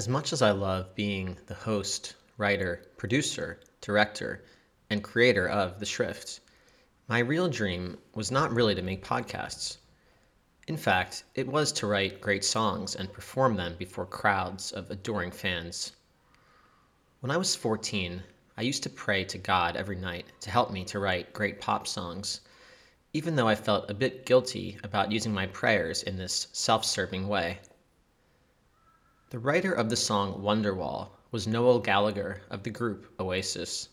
As much as I love being the host, writer, producer, director, and creator of The Shrift, my real dream was not really to make podcasts. In fact, it was to write great songs and perform them before crowds of adoring fans. When I was 14, I used to pray to God every night to help me to write great pop songs, even though I felt a bit guilty about using my prayers in this self serving way. The writer of the song Wonderwall was Noel Gallagher of the group Oasis.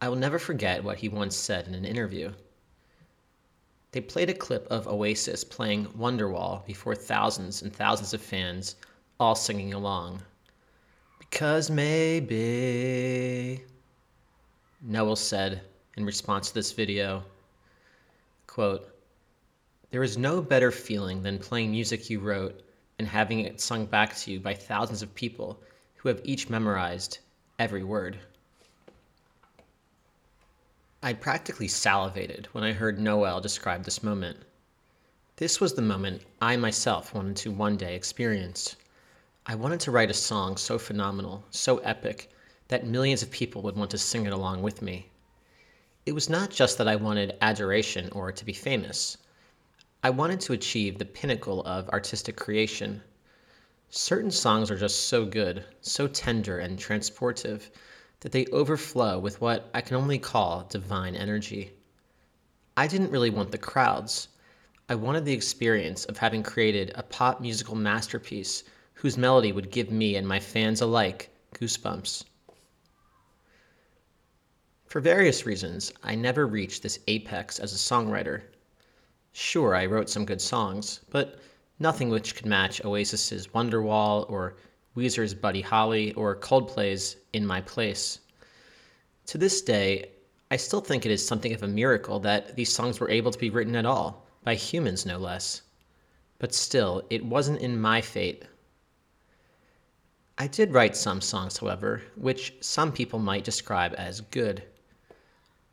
I will never forget what he once said in an interview. They played a clip of Oasis playing Wonderwall before thousands and thousands of fans, all singing along. Because maybe. Noel said in response to this video, quote, There is no better feeling than playing music you wrote and having it sung back to you by thousands of people who have each memorized every word. I practically salivated when I heard Noel describe this moment. This was the moment I myself wanted to one day experience. I wanted to write a song so phenomenal, so epic, that millions of people would want to sing it along with me. It was not just that I wanted adoration or to be famous. I wanted to achieve the pinnacle of artistic creation. Certain songs are just so good, so tender and transportive, that they overflow with what I can only call divine energy. I didn't really want the crowds. I wanted the experience of having created a pop musical masterpiece whose melody would give me and my fans alike goosebumps. For various reasons, I never reached this apex as a songwriter. Sure, I wrote some good songs, but nothing which could match Oasis's Wonderwall or Weezer's Buddy Holly or Coldplay's In My Place. To this day, I still think it is something of a miracle that these songs were able to be written at all, by humans no less. But still, it wasn't in my fate. I did write some songs, however, which some people might describe as good.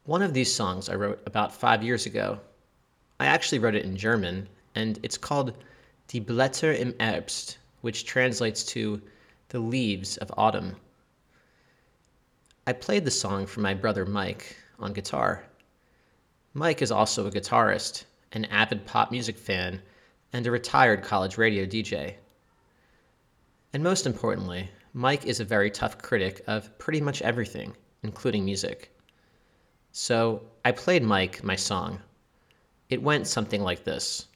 One of these songs I wrote about five years ago. I actually wrote it in German, and it's called Die Blätter im Herbst, which translates to The Leaves of Autumn. I played the song for my brother Mike on guitar. Mike is also a guitarist, an avid pop music fan, and a retired college radio DJ. And most importantly, Mike is a very tough critic of pretty much everything, including music. So I played Mike my song. It went something like this.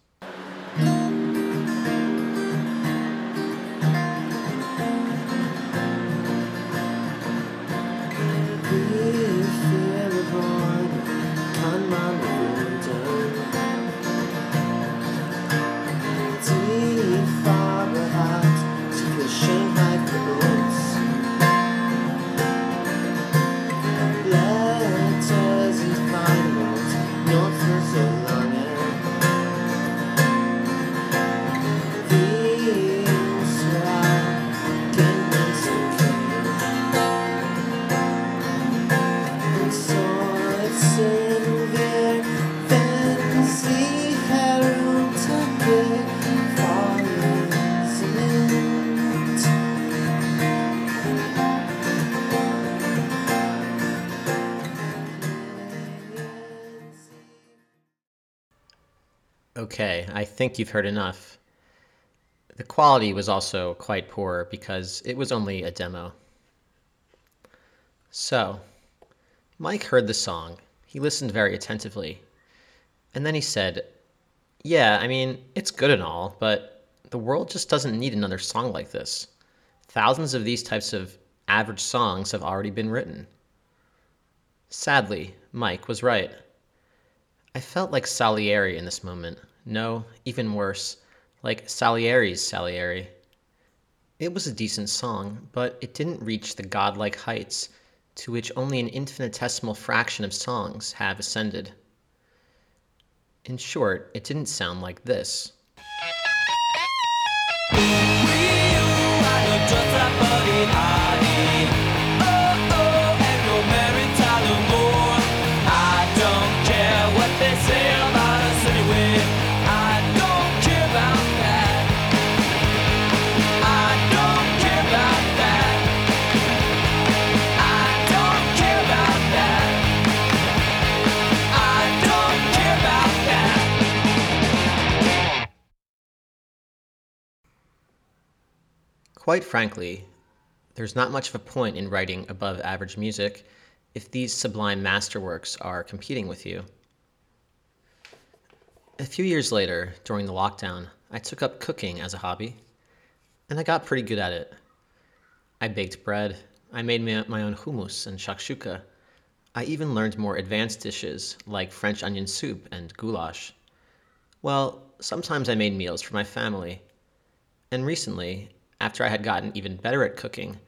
Think you've heard enough. The quality was also quite poor because it was only a demo. So, Mike heard the song. He listened very attentively. And then he said, Yeah, I mean, it's good and all, but the world just doesn't need another song like this. Thousands of these types of average songs have already been written. Sadly, Mike was right. I felt like Salieri in this moment. No, even worse, like Salieri's Salieri. It was a decent song, but it didn't reach the godlike heights to which only an infinitesimal fraction of songs have ascended. In short, it didn't sound like this. Quite frankly, there's not much of a point in writing above average music if these sublime masterworks are competing with you. A few years later, during the lockdown, I took up cooking as a hobby, and I got pretty good at it. I baked bread, I made my own hummus and shakshuka. I even learned more advanced dishes like French onion soup and goulash. Well, sometimes I made meals for my family. And recently, after I had gotten even better at cooking,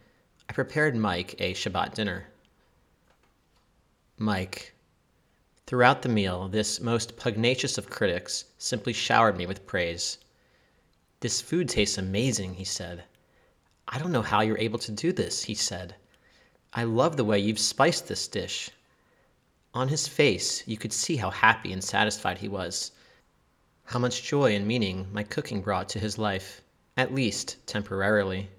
I prepared Mike a Shabbat dinner. Mike. Throughout the meal, this most pugnacious of critics simply showered me with praise. This food tastes amazing, he said. I don't know how you're able to do this, he said. I love the way you've spiced this dish. On his face, you could see how happy and satisfied he was, how much joy and meaning my cooking brought to his life, at least temporarily.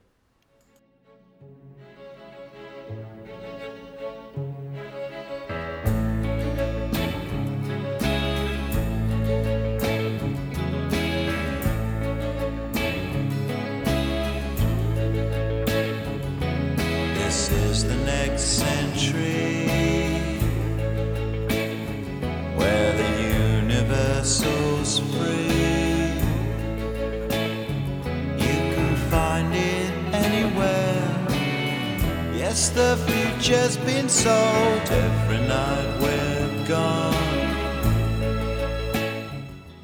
The future's been sold every night we're gone.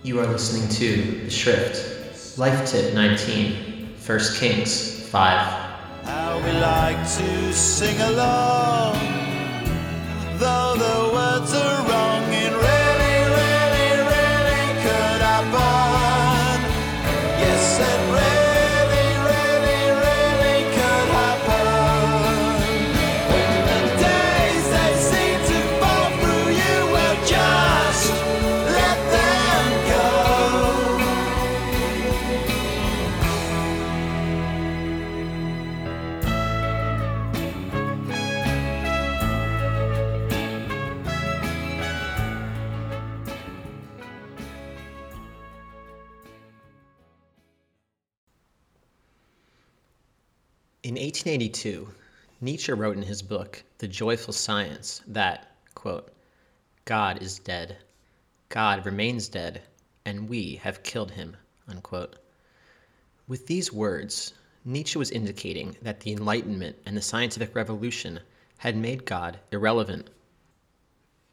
You are listening to The Shrift, Life Tip 19, 1 Kings 5. How we like to sing along, though the In 1882, Nietzsche wrote in his book, The Joyful Science, that, quote, God is dead, God remains dead, and we have killed him. Unquote. With these words, Nietzsche was indicating that the Enlightenment and the scientific revolution had made God irrelevant.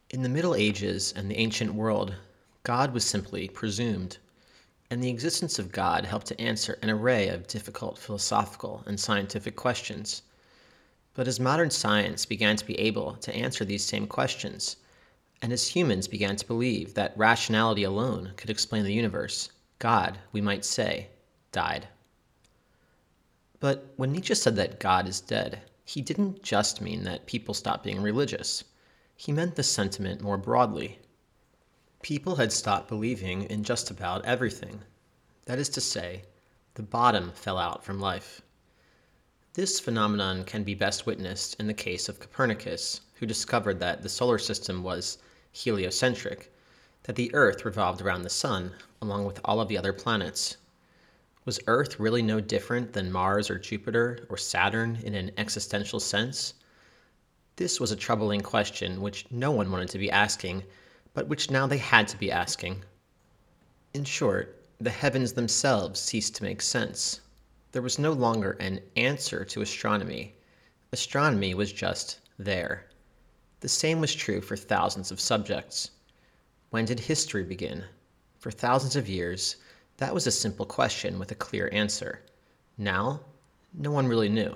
In the Middle Ages and the ancient world, God was simply presumed and the existence of God helped to answer an array of difficult philosophical and scientific questions. But as modern science began to be able to answer these same questions, and as humans began to believe that rationality alone could explain the universe, God, we might say, died. But when Nietzsche said that God is dead, he didn't just mean that people stopped being religious. He meant the sentiment more broadly. People had stopped believing in just about everything. That is to say, the bottom fell out from life. This phenomenon can be best witnessed in the case of Copernicus, who discovered that the solar system was heliocentric, that the Earth revolved around the Sun, along with all of the other planets. Was Earth really no different than Mars or Jupiter or Saturn in an existential sense? This was a troubling question which no one wanted to be asking but which now they had to be asking. In short, the heavens themselves ceased to make sense. There was no longer an answer to astronomy. Astronomy was just there. The same was true for thousands of subjects. When did history begin? For thousands of years, that was a simple question with a clear answer. Now, no one really knew.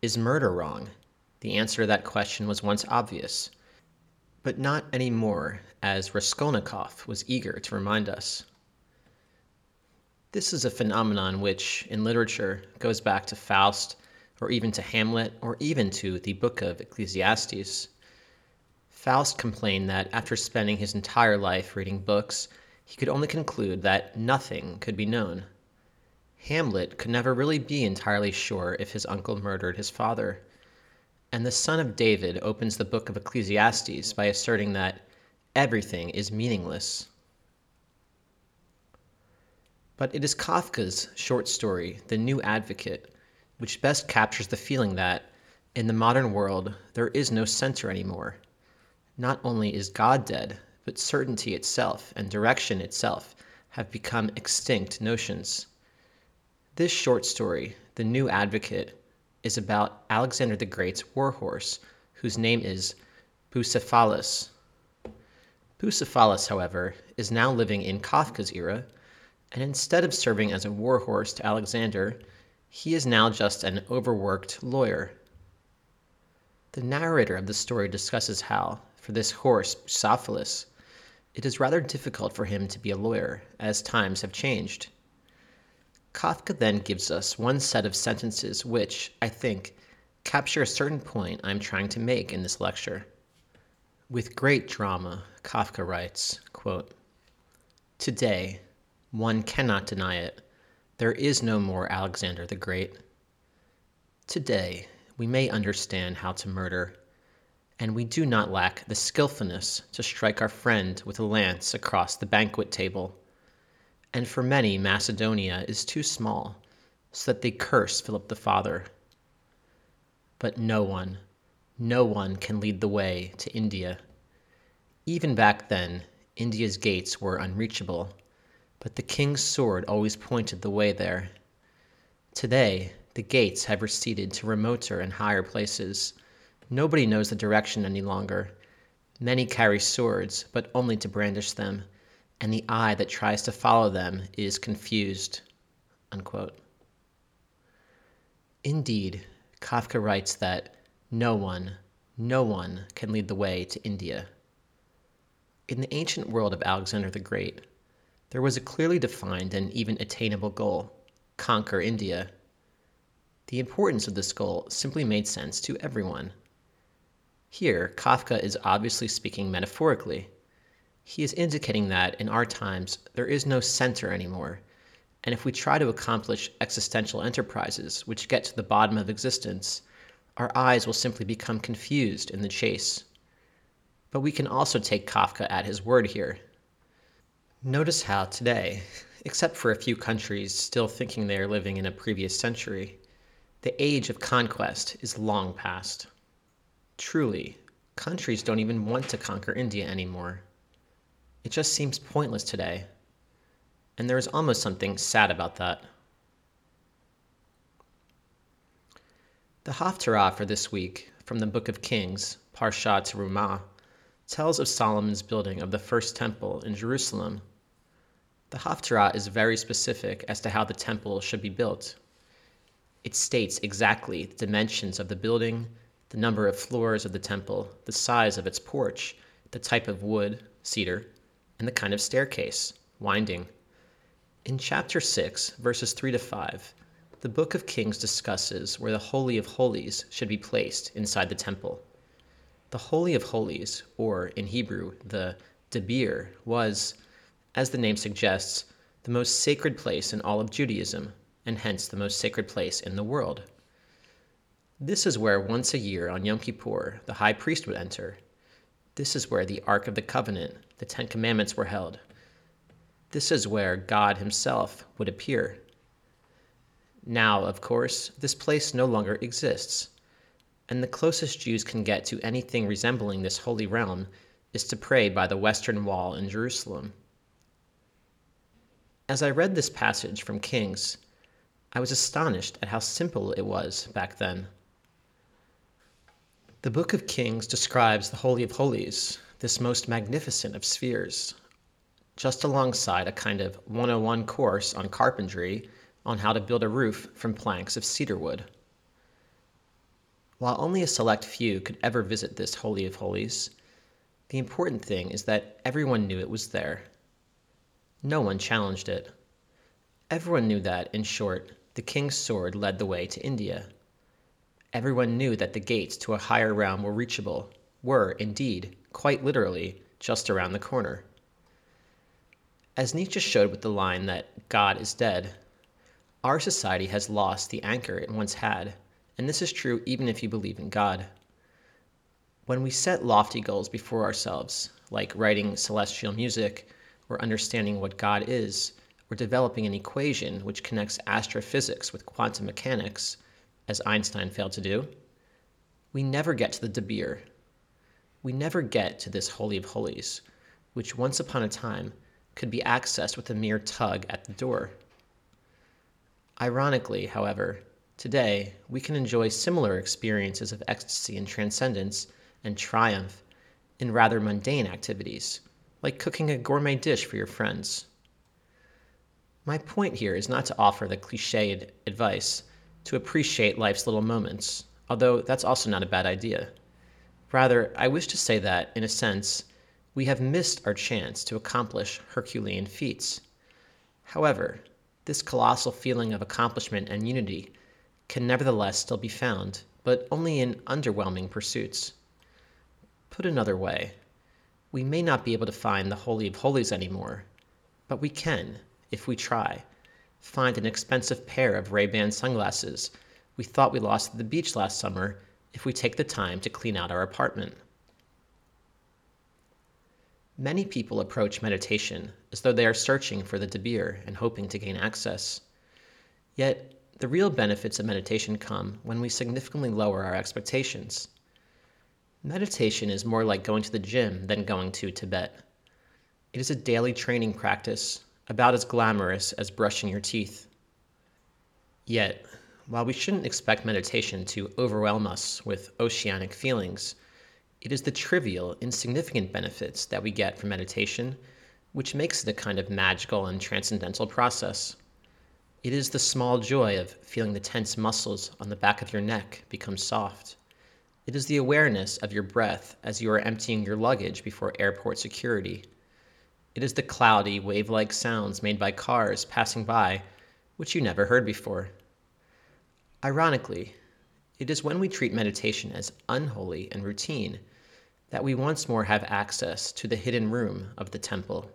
Is murder wrong? The answer to that question was once obvious but not anymore, as Raskolnikov was eager to remind us. This is a phenomenon which, in literature, goes back to Faust, or even to Hamlet, or even to the book of Ecclesiastes. Faust complained that after spending his entire life reading books, he could only conclude that nothing could be known. Hamlet could never really be entirely sure if his uncle murdered his father. And the son of David opens the book of Ecclesiastes by asserting that everything is meaningless. But it is Kafka's short story, The New Advocate, which best captures the feeling that, in the modern world, there is no center anymore. Not only is God dead, but certainty itself and direction itself have become extinct notions. This short story, The New Advocate, is about Alexander the Great's warhorse, whose name is Bucephalus. Bucephalus, however, is now living in Kafka's era, and instead of serving as a warhorse to Alexander, he is now just an overworked lawyer. The narrator of the story discusses how, for this horse, Bucephalus, it is rather difficult for him to be a lawyer, as times have changed. Kafka then gives us one set of sentences which, I think, capture a certain point I am trying to make in this lecture. With great drama, Kafka writes, quote, Today, one cannot deny it, there is no more Alexander the Great. Today, we may understand how to murder, and we do not lack the skillfulness to strike our friend with a lance across the banquet table. And for many, Macedonia is too small, so that they curse Philip the Father. But no one, no one can lead the way to India. Even back then, India's gates were unreachable, but the king's sword always pointed the way there. Today, the gates have receded to remoter and higher places. Nobody knows the direction any longer. Many carry swords, but only to brandish them, and the eye that tries to follow them is confused. Unquote. Indeed, Kafka writes that no one, no one can lead the way to India. In the ancient world of Alexander the Great, there was a clearly defined and even attainable goal conquer India. The importance of this goal simply made sense to everyone. Here, Kafka is obviously speaking metaphorically. He is indicating that in our times there is no center anymore, and if we try to accomplish existential enterprises which get to the bottom of existence, our eyes will simply become confused in the chase. But we can also take Kafka at his word here. Notice how today, except for a few countries still thinking they are living in a previous century, the age of conquest is long past. Truly, countries don't even want to conquer India anymore. It just seems pointless today, and there is almost something sad about that. The Haftarah for this week from the Book of Kings, Parsha Terumah, tells of Solomon's building of the first temple in Jerusalem. The Haftarah is very specific as to how the temple should be built. It states exactly the dimensions of the building, the number of floors of the temple, the size of its porch, the type of wood, cedar, and the kind of staircase, winding. In chapter 6, verses 3 to 5, the book of Kings discusses where the Holy of Holies should be placed inside the temple. The Holy of Holies, or in Hebrew, the Debir, was, as the name suggests, the most sacred place in all of Judaism, and hence the most sacred place in the world. This is where once a year on Yom Kippur the high priest would enter. This is where the Ark of the Covenant, the Ten Commandments, were held. This is where God Himself would appear. Now, of course, this place no longer exists, and the closest Jews can get to anything resembling this holy realm is to pray by the Western Wall in Jerusalem. As I read this passage from Kings, I was astonished at how simple it was back then. The Book of Kings describes the Holy of Holies, this most magnificent of spheres, just alongside a kind of 101 course on carpentry on how to build a roof from planks of cedar wood. While only a select few could ever visit this Holy of Holies, the important thing is that everyone knew it was there. No one challenged it. Everyone knew that, in short, the king's sword led the way to India. Everyone knew that the gates to a higher realm were reachable, were, indeed, quite literally, just around the corner. As Nietzsche showed with the line that God is dead, our society has lost the anchor it once had, and this is true even if you believe in God. When we set lofty goals before ourselves, like writing celestial music or understanding what God is, or developing an equation which connects astrophysics with quantum mechanics, as Einstein failed to do, we never get to the Debir. We never get to this Holy of Holies, which once upon a time could be accessed with a mere tug at the door. Ironically, however, today we can enjoy similar experiences of ecstasy and transcendence and triumph in rather mundane activities, like cooking a gourmet dish for your friends. My point here is not to offer the cliched advice to appreciate life's little moments, although that's also not a bad idea. Rather, I wish to say that, in a sense, we have missed our chance to accomplish Herculean feats. However, this colossal feeling of accomplishment and unity can nevertheless still be found, but only in underwhelming pursuits. Put another way, we may not be able to find the Holy of Holies anymore, but we can, if we try, find an expensive pair of Ray-Ban sunglasses we thought we lost at the beach last summer if we take the time to clean out our apartment. Many people approach meditation as though they are searching for the Debir and hoping to gain access. Yet, the real benefits of meditation come when we significantly lower our expectations. Meditation is more like going to the gym than going to Tibet. It is a daily training practice, about as glamorous as brushing your teeth. Yet, while we shouldn't expect meditation to overwhelm us with oceanic feelings, it is the trivial, insignificant benefits that we get from meditation which makes it a kind of magical and transcendental process. It is the small joy of feeling the tense muscles on the back of your neck become soft it is the awareness of your breath as you are emptying your luggage before airport security. It is the cloudy, wave like sounds made by cars passing by, which you never heard before. Ironically, it is when we treat meditation as unholy and routine that we once more have access to the hidden room of the temple.